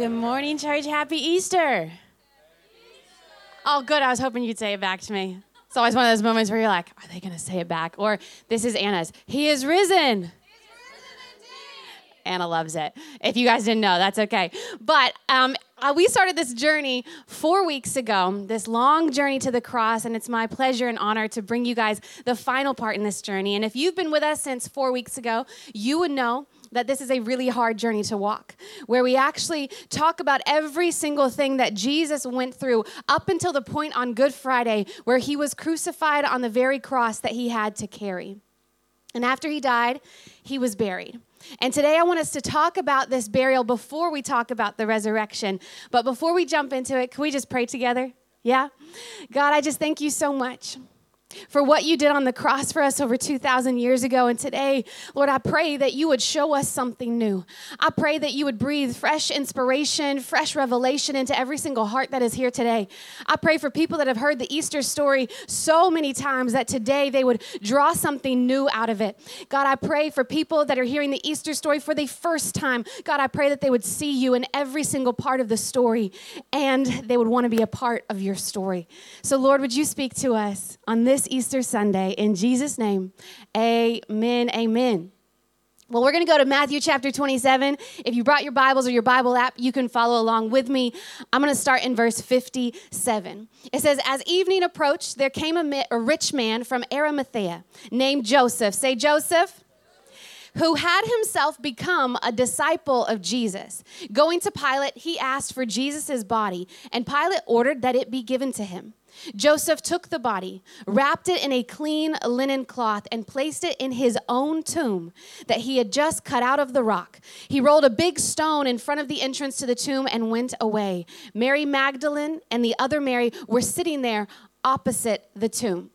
Good morning, church. Happy Easter. Oh, good. I was hoping you'd say it back to me. It's always one of those moments where you're like, are they going to say it back? Or this is Anna's. He is risen. Anna loves it. If you guys didn't know, that's okay. But um, uh, we started this journey four weeks ago, this long journey to the cross, and it's my pleasure and honor to bring you guys the final part in this journey. And if you've been with us since four weeks ago, you would know that this is a really hard journey to walk, where we actually talk about every single thing that Jesus went through up until the point on Good Friday where he was crucified on the very cross that he had to carry. And after he died, he was buried. And today I want us to talk about this burial before we talk about the resurrection. But before we jump into it, can we just pray together? Yeah? God, I just thank you so much for what you did on the cross for us over 2,000 years ago. And today, Lord, I pray that you would show us something new. I pray that you would breathe fresh inspiration, fresh revelation into every single heart that is here today. I pray for people that have heard the Easter story so many times that today they would draw something new out of it. God, I pray for people that are hearing the Easter story for the first time. God, I pray that they would see you in every single part of the story and they would want to be a part of your story. So, Lord, would you speak to us on this? This Easter Sunday. In Jesus' name, amen. Amen. Well, we're going to go to Matthew chapter 27. If you brought your Bibles or your Bible app, you can follow along with me. I'm going to start in verse 57. It says, As evening approached, there came a, a rich man from Arimathea named Joseph. Say, Joseph who had himself become a disciple of Jesus. Going to Pilate, he asked for Jesus' body, and Pilate ordered that it be given to him. Joseph took the body, wrapped it in a clean linen cloth, and placed it in his own tomb that he had just cut out of the rock. He rolled a big stone in front of the entrance to the tomb and went away. Mary Magdalene and the other Mary were sitting there opposite the tomb.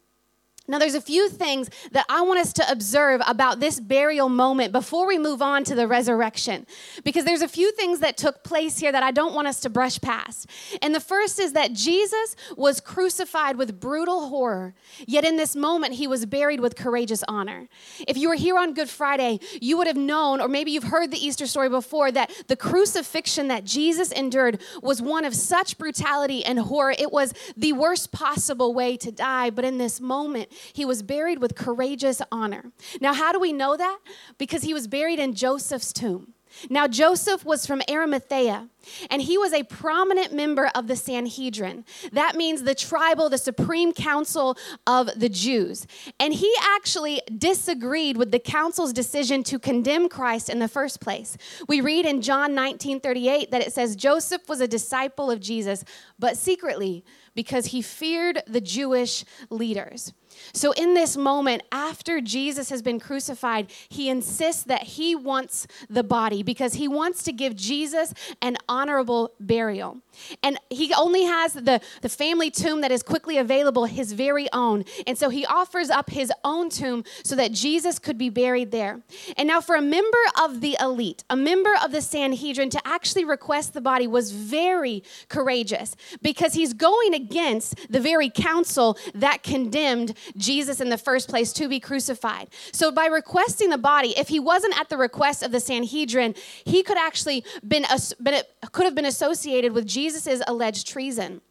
Now, there's a few things that I want us to observe about this burial moment before we move on to the resurrection, because there's a few things that took place here that I don't want us to brush past. And the first is that Jesus was crucified with brutal horror, yet in this moment, he was buried with courageous honor. If you were here on Good Friday, you would have known, or maybe you've heard the Easter story before, that the crucifixion that Jesus endured was one of such brutality and horror. It was the worst possible way to die, but in this moment, he was buried with courageous honor. Now, how do we know that? Because he was buried in Joseph's tomb. Now, Joseph was from Arimathea, and he was a prominent member of the Sanhedrin. That means the tribal, the supreme council of the Jews. And he actually disagreed with the council's decision to condemn Christ in the first place. We read in John 19 38 that it says, Joseph was a disciple of Jesus, but secretly because he feared the Jewish leaders. So, in this moment, after Jesus has been crucified, he insists that he wants the body because he wants to give Jesus an honorable burial. And he only has the, the family tomb that is quickly available, his very own. And so he offers up his own tomb so that Jesus could be buried there. And now, for a member of the elite, a member of the Sanhedrin, to actually request the body was very courageous because he's going against the very council that condemned Jesus in the first place to be crucified. So, by requesting the body, if he wasn't at the request of the Sanhedrin, he could actually been, been could have been associated with Jesus Jesus' alleged treason.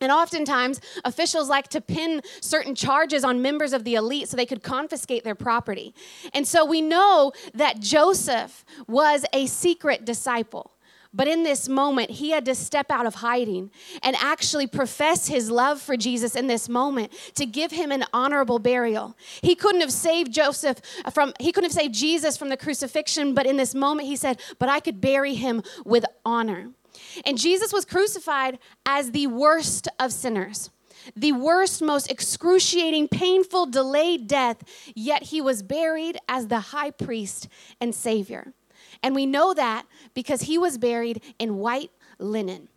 And oftentimes, officials like to pin certain charges on members of the elite so they could confiscate their property. And so we know that Joseph was a secret disciple. But in this moment, he had to step out of hiding and actually profess his love for Jesus in this moment to give him an honorable burial. He couldn't have saved Joseph from, he couldn't have saved Jesus from the crucifixion, but in this moment, he said, But I could bury him with honor. And Jesus was crucified as the worst of sinners, the worst, most excruciating, painful, delayed death, yet he was buried as the high priest and savior. And we know that because he was buried in white linen.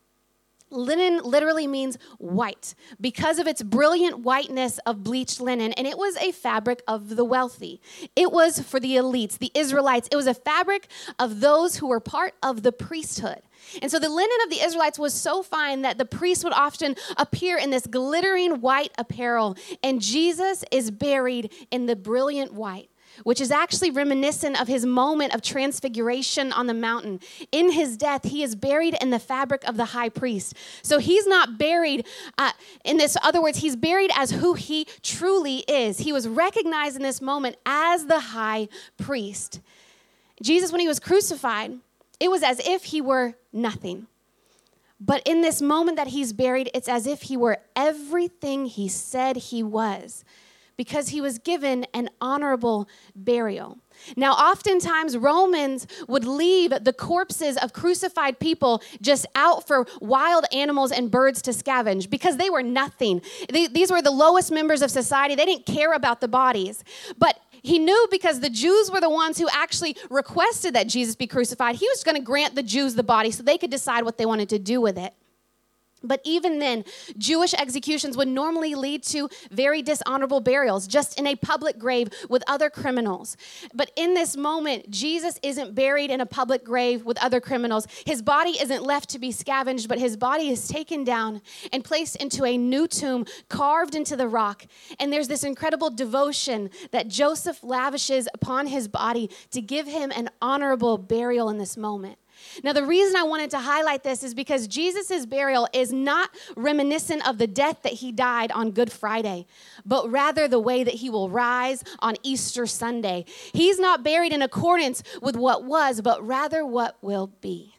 Linen literally means white because of its brilliant whiteness of bleached linen, and it was a fabric of the wealthy. It was for the elites, the Israelites. It was a fabric of those who were part of the priesthood. And so the linen of the Israelites was so fine that the priests would often appear in this glittering white apparel, and Jesus is buried in the brilliant white which is actually reminiscent of his moment of transfiguration on the mountain. In his death, he is buried in the fabric of the high priest. So he's not buried uh, in this, other words, he's buried as who he truly is. He was recognized in this moment as the high priest. Jesus, when he was crucified, it was as if he were nothing. But in this moment that he's buried, it's as if he were everything he said he was, because he was given an honorable burial. Now, oftentimes, Romans would leave the corpses of crucified people just out for wild animals and birds to scavenge because they were nothing. These were the lowest members of society. They didn't care about the bodies. But he knew because the Jews were the ones who actually requested that Jesus be crucified, he was going to grant the Jews the body so they could decide what they wanted to do with it. But even then, Jewish executions would normally lead to very dishonorable burials, just in a public grave with other criminals. But in this moment, Jesus isn't buried in a public grave with other criminals. His body isn't left to be scavenged, but his body is taken down and placed into a new tomb carved into the rock. And there's this incredible devotion that Joseph lavishes upon his body to give him an honorable burial in this moment. Now, the reason I wanted to highlight this is because Jesus' burial is not reminiscent of the death that he died on Good Friday, but rather the way that he will rise on Easter Sunday. He's not buried in accordance with what was, but rather what will be.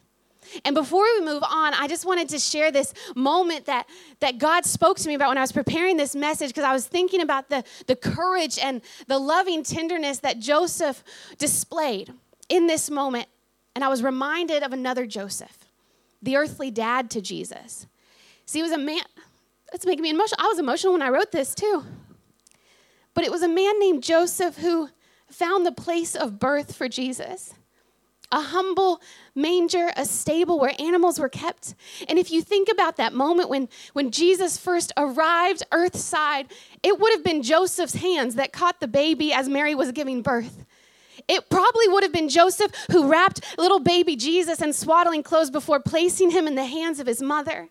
And before we move on, I just wanted to share this moment that, that God spoke to me about when I was preparing this message because I was thinking about the, the courage and the loving tenderness that Joseph displayed in this moment and I was reminded of another Joseph, the earthly dad to Jesus. See, he was a man, that's making me emotional. I was emotional when I wrote this too. But it was a man named Joseph who found the place of birth for Jesus a humble manger, a stable where animals were kept. And if you think about that moment when, when Jesus first arrived earthside, it would have been Joseph's hands that caught the baby as Mary was giving birth. It probably would have been Joseph who wrapped little baby Jesus in swaddling clothes before placing him in the hands of his mother.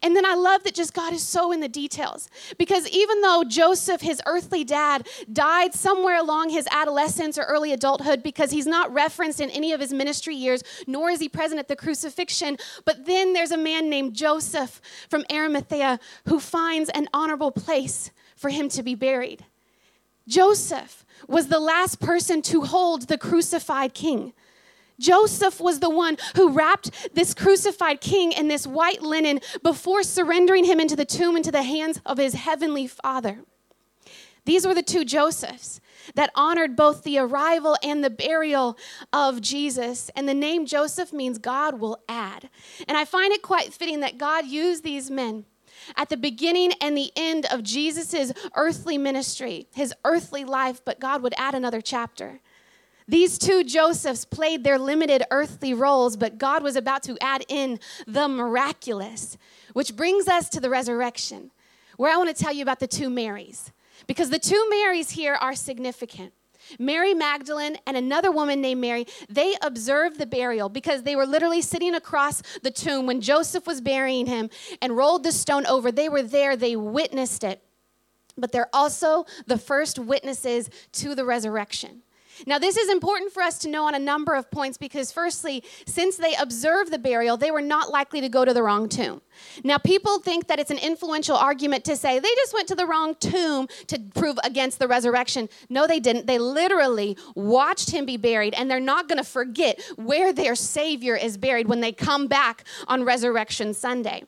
And then I love that just God is so in the details. Because even though Joseph, his earthly dad, died somewhere along his adolescence or early adulthood because he's not referenced in any of his ministry years, nor is he present at the crucifixion, but then there's a man named Joseph from Arimathea who finds an honorable place for him to be buried. Joseph was the last person to hold the crucified king. Joseph was the one who wrapped this crucified king in this white linen before surrendering him into the tomb into the hands of his heavenly father. These were the two Josephs that honored both the arrival and the burial of Jesus. And the name Joseph means God will add. And I find it quite fitting that God used these men at the beginning and the end of Jesus' earthly ministry, his earthly life, but God would add another chapter. These two Josephs played their limited earthly roles, but God was about to add in the miraculous, which brings us to the resurrection, where I want to tell you about the two Marys. Because the two Marys here are significant. Mary Magdalene and another woman named Mary, they observed the burial because they were literally sitting across the tomb when Joseph was burying him and rolled the stone over. They were there, they witnessed it. But they're also the first witnesses to the resurrection. Now, this is important for us to know on a number of points because, firstly, since they observed the burial, they were not likely to go to the wrong tomb. Now, people think that it's an influential argument to say they just went to the wrong tomb to prove against the resurrection. No, they didn't. They literally watched him be buried, and they're not going to forget where their Savior is buried when they come back on Resurrection Sunday.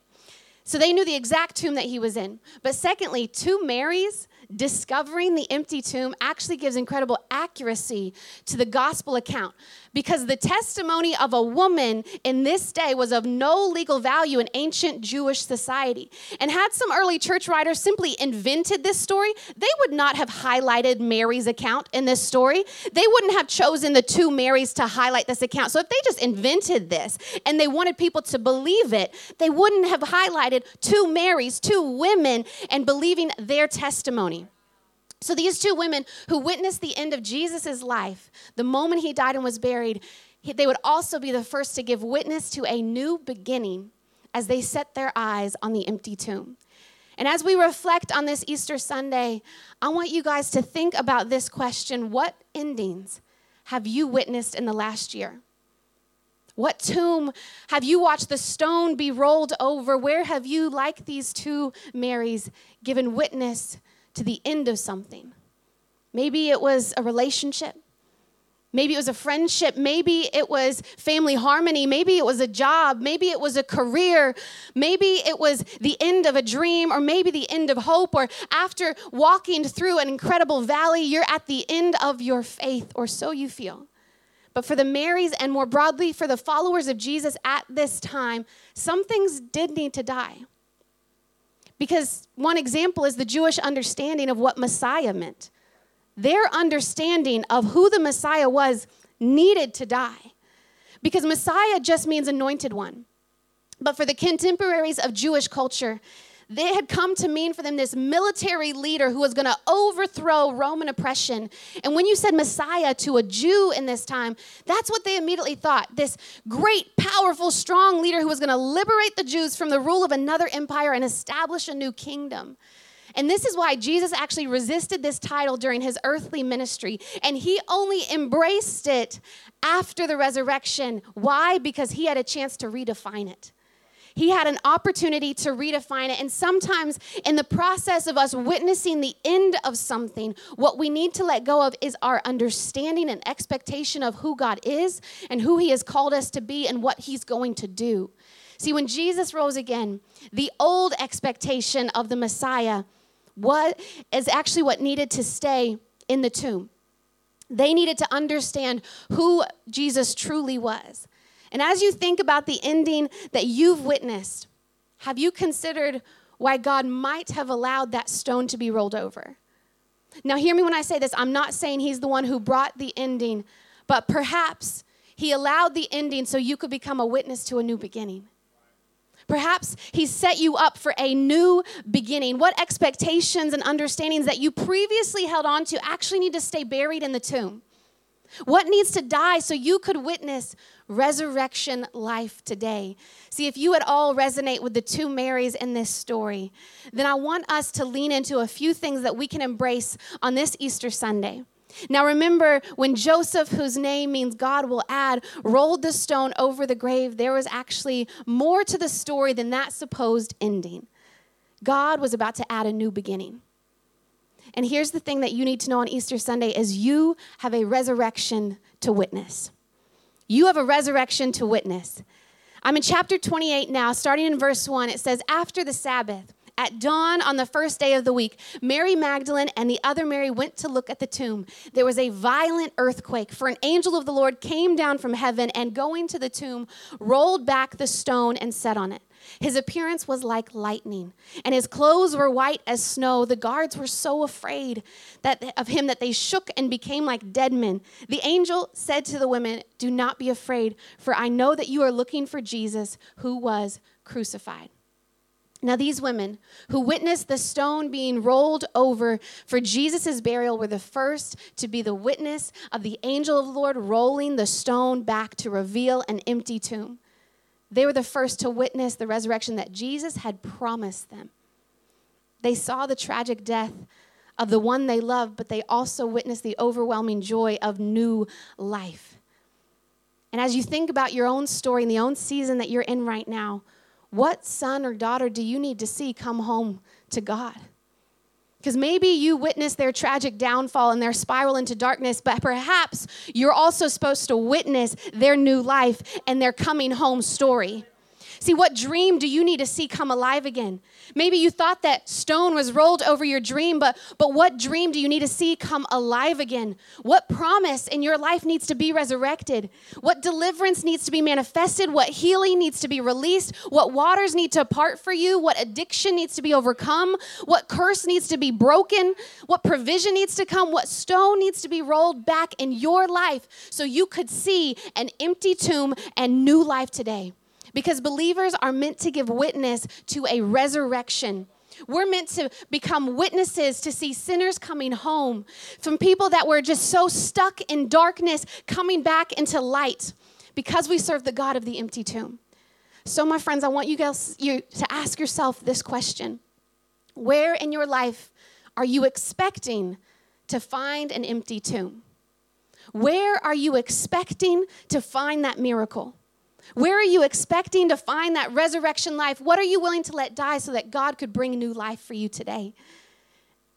So they knew the exact tomb that he was in. But secondly, two Marys discovering the empty tomb actually gives incredible accuracy to the gospel account because the testimony of a woman in this day was of no legal value in ancient Jewish society. And had some early church writers simply invented this story, they would not have highlighted Mary's account in this story. They wouldn't have chosen the two Marys to highlight this account. So if they just invented this and they wanted people to believe it, they wouldn't have highlighted two Marys, two women, and believing their testimony. So these two women who witnessed the end of Jesus' life, the moment he died and was buried, they would also be the first to give witness to a new beginning as they set their eyes on the empty tomb. And as we reflect on this Easter Sunday, I want you guys to think about this question What endings have you witnessed in the last year? What tomb have you watched the stone be rolled over? Where have you, like these two Marys, given witness to the end of something? Maybe it was a relationship. Maybe it was a friendship. Maybe it was family harmony. Maybe it was a job. Maybe it was a career. Maybe it was the end of a dream, or maybe the end of hope. Or after walking through an incredible valley, you're at the end of your faith, or so you feel. But for the Marys and more broadly for the followers of Jesus at this time, some things did need to die. Because one example is the Jewish understanding of what Messiah meant their understanding of who the Messiah was needed to die. Because Messiah just means anointed one. But for the contemporaries of Jewish culture, they had come to mean for them this military leader who was going to overthrow Roman oppression. And when you said Messiah to a Jew in this time, that's what they immediately thought this great, powerful, strong leader who was going to liberate the Jews from the rule of another empire and establish a new kingdom. And this is why Jesus actually resisted this title during his earthly ministry. And he only embraced it after the resurrection. Why? Because he had a chance to redefine it. He had an opportunity to redefine it. And sometimes, in the process of us witnessing the end of something, what we need to let go of is our understanding and expectation of who God is and who He has called us to be and what He's going to do. See, when Jesus rose again, the old expectation of the Messiah what is actually what needed to stay in the tomb. They needed to understand who Jesus truly was. And as you think about the ending that you've witnessed, have you considered why God might have allowed that stone to be rolled over? Now, hear me when I say this. I'm not saying he's the one who brought the ending, but perhaps he allowed the ending so you could become a witness to a new beginning. Perhaps he set you up for a new beginning. What expectations and understandings that you previously held on to actually need to stay buried in the tomb? What needs to die so you could witness resurrection life today? See, if you at all resonate with the two Marys in this story, then I want us to lean into a few things that we can embrace on this Easter Sunday. Now remember, when Joseph, whose name means God will add, rolled the stone over the grave, there was actually more to the story than that supposed ending. God was about to add a new beginning. And here's the thing that you need to know on Easter Sunday is you have a resurrection to witness. You have a resurrection to witness. I'm in chapter 28 now, starting in verse 1. It says, After the Sabbath, at dawn on the first day of the week, Mary Magdalene and the other Mary went to look at the tomb. There was a violent earthquake, for an angel of the Lord came down from heaven and, going to the tomb, rolled back the stone and sat on it. His appearance was like lightning, and his clothes were white as snow. The guards were so afraid that, of him that they shook and became like dead men. The angel said to the women, Do not be afraid, for I know that you are looking for Jesus who was crucified. Now, these women who witnessed the stone being rolled over for Jesus' burial were the first to be the witness of the angel of the Lord rolling the stone back to reveal an empty tomb. They were the first to witness the resurrection that Jesus had promised them. They saw the tragic death of the one they loved, but they also witnessed the overwhelming joy of new life. And as you think about your own story and the own season that you're in right now, what son or daughter do you need to see come home to God? Because maybe you witnessed their tragic downfall and their spiral into darkness, but perhaps you're also supposed to witness their new life and their coming home story. See, what dream do you need to see come alive again? Maybe you thought that stone was rolled over your dream, but, but what dream do you need to see come alive again? What promise in your life needs to be resurrected? What deliverance needs to be manifested? What healing needs to be released? What waters need to part for you? What addiction needs to be overcome? What curse needs to be broken? What provision needs to come? What stone needs to be rolled back in your life so you could see an empty tomb and new life today? Because believers are meant to give witness to a resurrection. We're meant to become witnesses to see sinners coming home, from people that were just so stuck in darkness coming back into light because we serve the God of the empty tomb. So, my friends, I want you guys you, to ask yourself this question Where in your life are you expecting to find an empty tomb? Where are you expecting to find that miracle? Where are you expecting to find that resurrection life? What are you willing to let die so that God could bring new life for you today?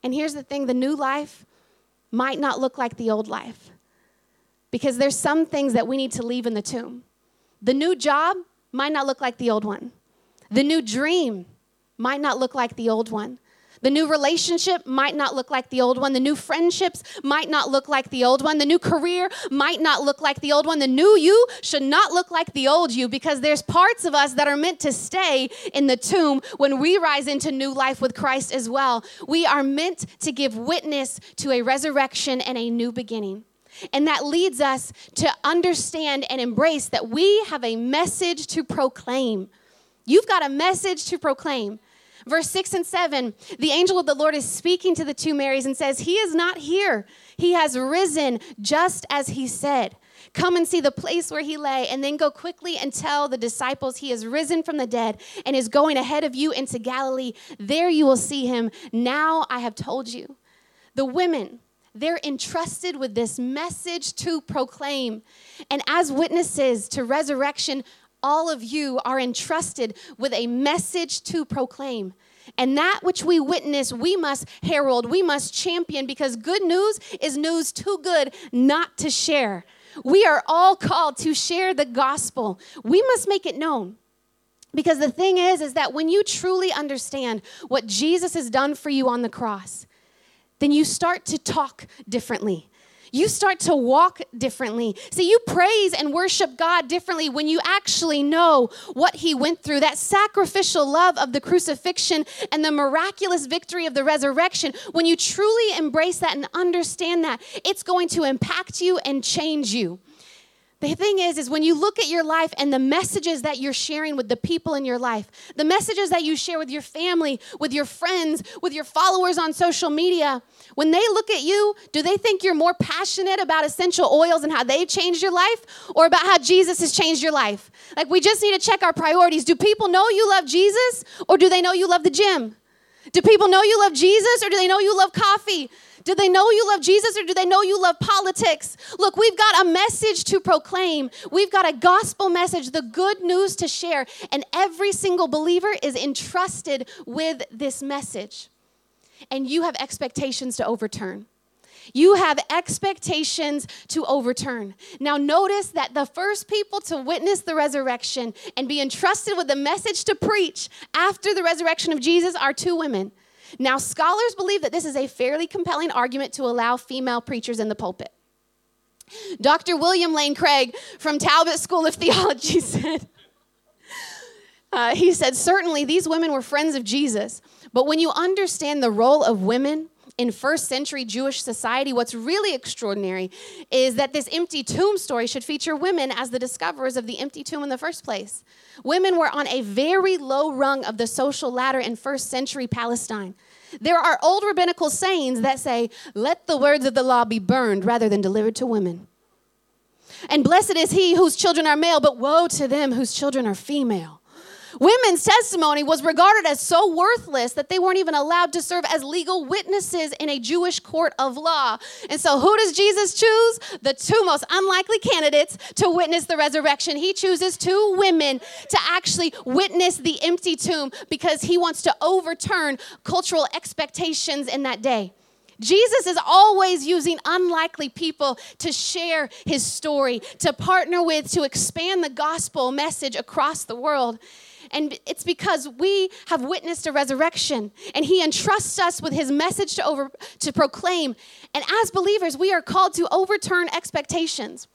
And here's the thing the new life might not look like the old life because there's some things that we need to leave in the tomb. The new job might not look like the old one, the new dream might not look like the old one. The new relationship might not look like the old one. The new friendships might not look like the old one. The new career might not look like the old one. The new you should not look like the old you because there's parts of us that are meant to stay in the tomb when we rise into new life with Christ as well. We are meant to give witness to a resurrection and a new beginning. And that leads us to understand and embrace that we have a message to proclaim. You've got a message to proclaim. Verse 6 and 7, the angel of the Lord is speaking to the two Marys and says, He is not here. He has risen just as he said. Come and see the place where he lay, and then go quickly and tell the disciples he is risen from the dead and is going ahead of you into Galilee. There you will see him. Now I have told you. The women, they're entrusted with this message to proclaim. And as witnesses to resurrection, all of you are entrusted with a message to proclaim. And that which we witness, we must herald, we must champion because good news is news too good not to share. We are all called to share the gospel. We must make it known. Because the thing is is that when you truly understand what Jesus has done for you on the cross, then you start to talk differently you start to walk differently. See, you praise and worship God differently when you actually know what He went through that sacrificial love of the crucifixion and the miraculous victory of the resurrection. When you truly embrace that and understand that, it's going to impact you and change you. The thing is, is when you look at your life and the messages that you're sharing with the people in your life, the messages that you share with your family, with your friends, with your followers on social media, when they look at you, do they think you're more passionate about essential oils and how they've changed your life or about how Jesus has changed your life? Like, we just need to check our priorities. Do people know you love Jesus or do they know you love the gym? Do people know you love Jesus or do they know you love coffee? Do they know you love Jesus or do they know you love politics? Look, we've got a message to proclaim. We've got a gospel message, the good news to share. And every single believer is entrusted with this message. And you have expectations to overturn. You have expectations to overturn. Now, notice that the first people to witness the resurrection and be entrusted with the message to preach after the resurrection of Jesus are two women. Now, scholars believe that this is a fairly compelling argument to allow female preachers in the pulpit. Dr. William Lane Craig from Talbot School of Theology said, uh, he said, certainly these women were friends of Jesus, but when you understand the role of women in first century Jewish society, what's really extraordinary is that this empty tomb story should feature women as the discoverers of the empty tomb in the first place. Women were on a very low rung of the social ladder in first century Palestine. There are old rabbinical sayings that say, Let the words of the law be burned rather than delivered to women. And blessed is he whose children are male, but woe to them whose children are female. Women's testimony was regarded as so worthless that they weren't even allowed to serve as legal witnesses in a Jewish court of law. And so, who does Jesus choose? The two most unlikely candidates to witness the resurrection. He chooses two women to actually witness the empty tomb because he wants to overturn cultural expectations in that day. Jesus is always using unlikely people to share his story, to partner with, to expand the gospel message across the world. And it's because we have witnessed a resurrection and he entrusts us with his message to over to proclaim. And as believers, we are called to overturn expectations.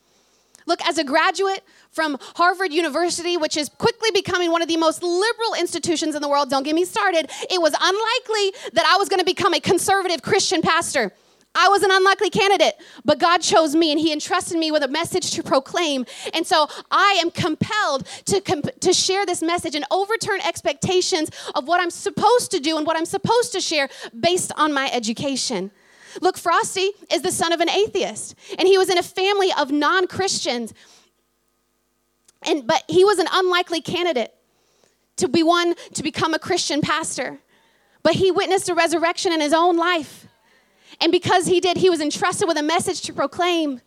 Look, as a graduate from Harvard University, which is quickly becoming one of the most liberal institutions in the world, don't get me started, it was unlikely that I was going to become a conservative Christian pastor. I was an unlikely candidate, but God chose me and He entrusted me with a message to proclaim. And so I am compelled to, comp- to share this message and overturn expectations of what I'm supposed to do and what I'm supposed to share based on my education. Look, Frosty is the son of an atheist, and he was in a family of non Christians. And, but he was an unlikely candidate to be one to become a Christian pastor. but he witnessed a resurrection in his own life. And because he did, he was entrusted with a message to proclaim.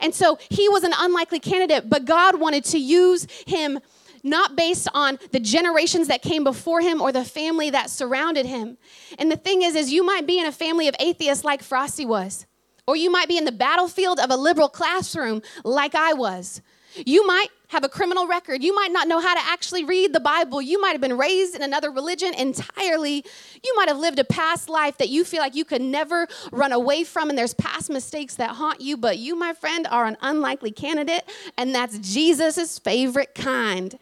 And so he was an unlikely candidate, but God wanted to use him not based on the generations that came before him or the family that surrounded him. And the thing is is you might be in a family of atheists like Frosty was. Or you might be in the battlefield of a liberal classroom like I was. You might have a criminal record. You might not know how to actually read the Bible. You might have been raised in another religion entirely. You might have lived a past life that you feel like you could never run away from, and there's past mistakes that haunt you. But you, my friend, are an unlikely candidate, and that's Jesus' favorite kind.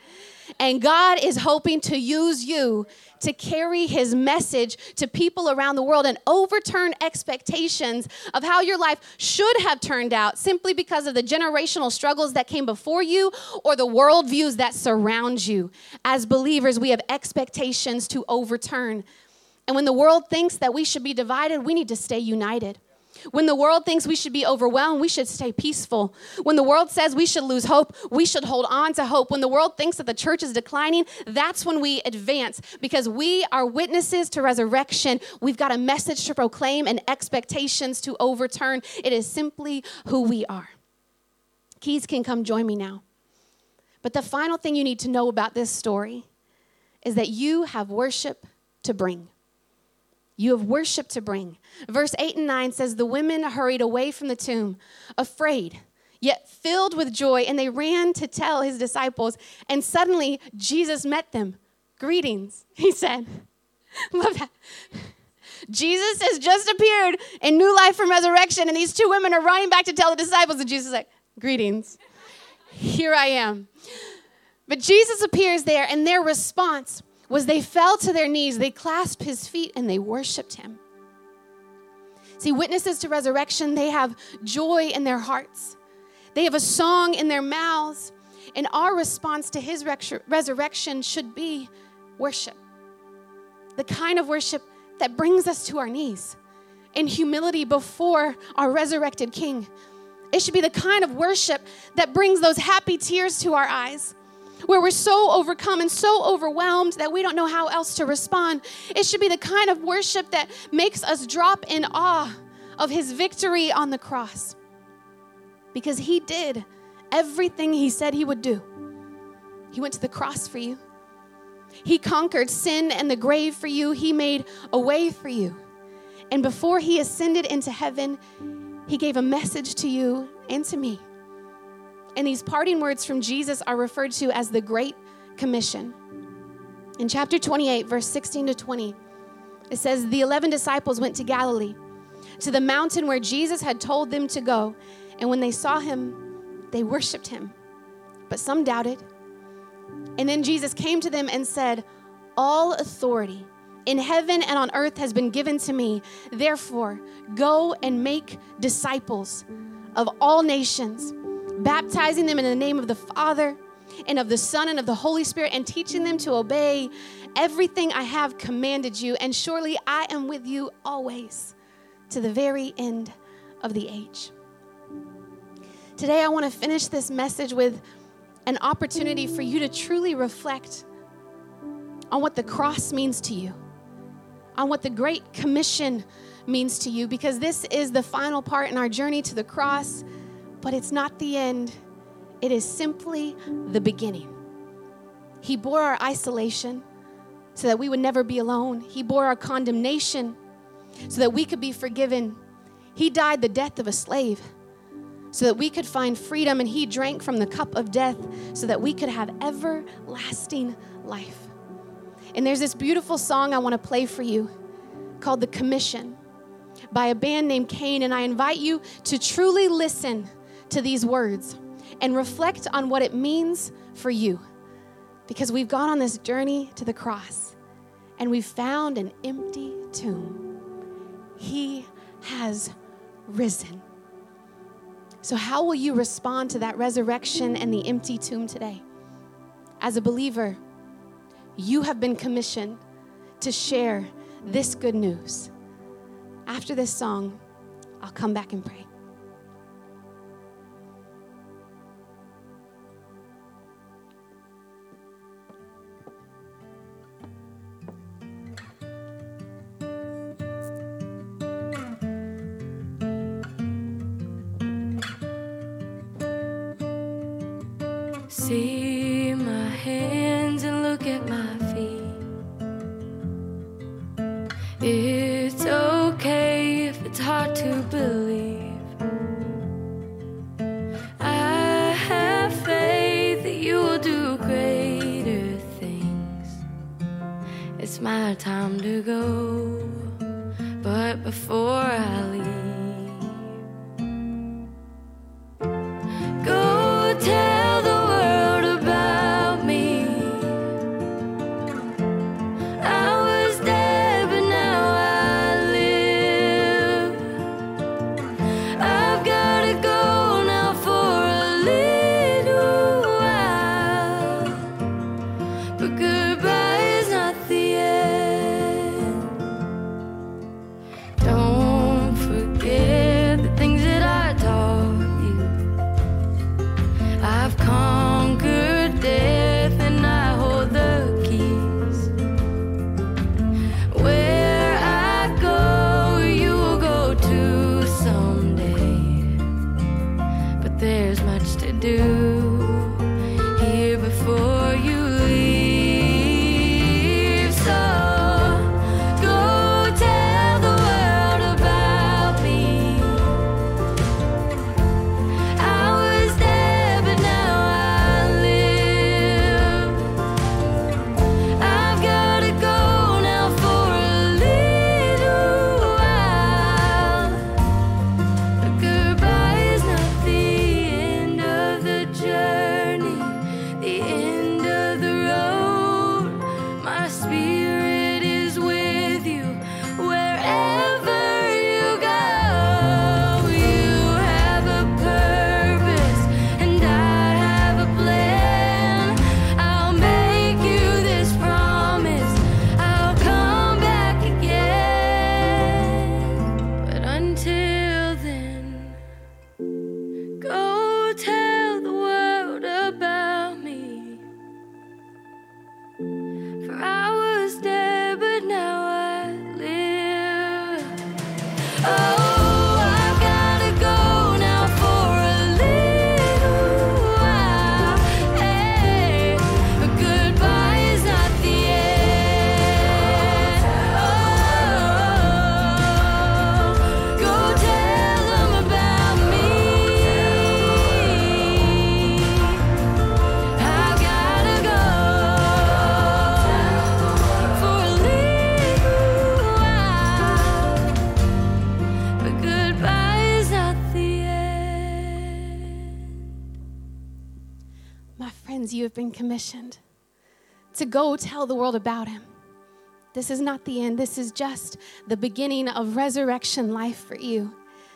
And God is hoping to use you to carry his message to people around the world and overturn expectations of how your life should have turned out simply because of the generational struggles that came before you or the worldviews that surround you. As believers, we have expectations to overturn. And when the world thinks that we should be divided, we need to stay united. When the world thinks we should be overwhelmed, we should stay peaceful. When the world says we should lose hope, we should hold on to hope. When the world thinks that the church is declining, that's when we advance because we are witnesses to resurrection. We've got a message to proclaim and expectations to overturn. It is simply who we are. Keys can come join me now. But the final thing you need to know about this story is that you have worship to bring. You have worship to bring. Verse 8 and 9 says, The women hurried away from the tomb, afraid, yet filled with joy, and they ran to tell his disciples. And suddenly Jesus met them. Greetings, he said. Love that. Jesus has just appeared in new life from resurrection, and these two women are running back to tell the disciples, and Jesus is like, Greetings. Here I am. But Jesus appears there, and their response was they fell to their knees, they clasped his feet, and they worshiped him. See, witnesses to resurrection, they have joy in their hearts, they have a song in their mouths, and our response to his resurrection should be worship. The kind of worship that brings us to our knees in humility before our resurrected King. It should be the kind of worship that brings those happy tears to our eyes where we're so overcome and so overwhelmed that we don't know how else to respond. It should be the kind of worship that makes us drop in awe of his victory on the cross. Because he did everything he said he would do. He went to the cross for you. He conquered sin and the grave for you. He made a way for you. And before he ascended into heaven, he gave a message to you and to me and these parting words from Jesus are referred to as the Great Commission. In chapter 28, verse 16 to 20, it says, The 11 disciples went to Galilee, to the mountain where Jesus had told them to go. And when they saw him, they worshiped him. But some doubted. And then Jesus came to them and said, All authority in heaven and on earth has been given to me. Therefore, go and make disciples of all nations baptizing them in the name of the Father and of the Son and of the Holy Spirit, and teaching them to obey everything I have commanded you. And surely I am with you always to the very end of the age. Today, I want to finish this message with an opportunity for you to truly reflect on what the cross means to you, on what the Great Commission means to you, because this is the final part in our journey to the cross but it's not the end, it is simply the beginning. He bore our isolation so that we would never be alone. He bore our condemnation so that we could be forgiven. He died the death of a slave so that we could find freedom, and He drank from the cup of death so that we could have everlasting life. And there's this beautiful song I want to play for you called The Commission by a band named Cain, and I invite you to truly listen to these words and reflect on what it means for you. Because we've gone on this journey to the cross and we've found an empty tomb. He has risen. So, how will you respond to that resurrection and the empty tomb today? As a believer, you have been commissioned to share this good news. After this song, I'll come back and pray. you have been commissioned to go tell the world about Him. This is not the end, this is just the beginning of resurrection life for you.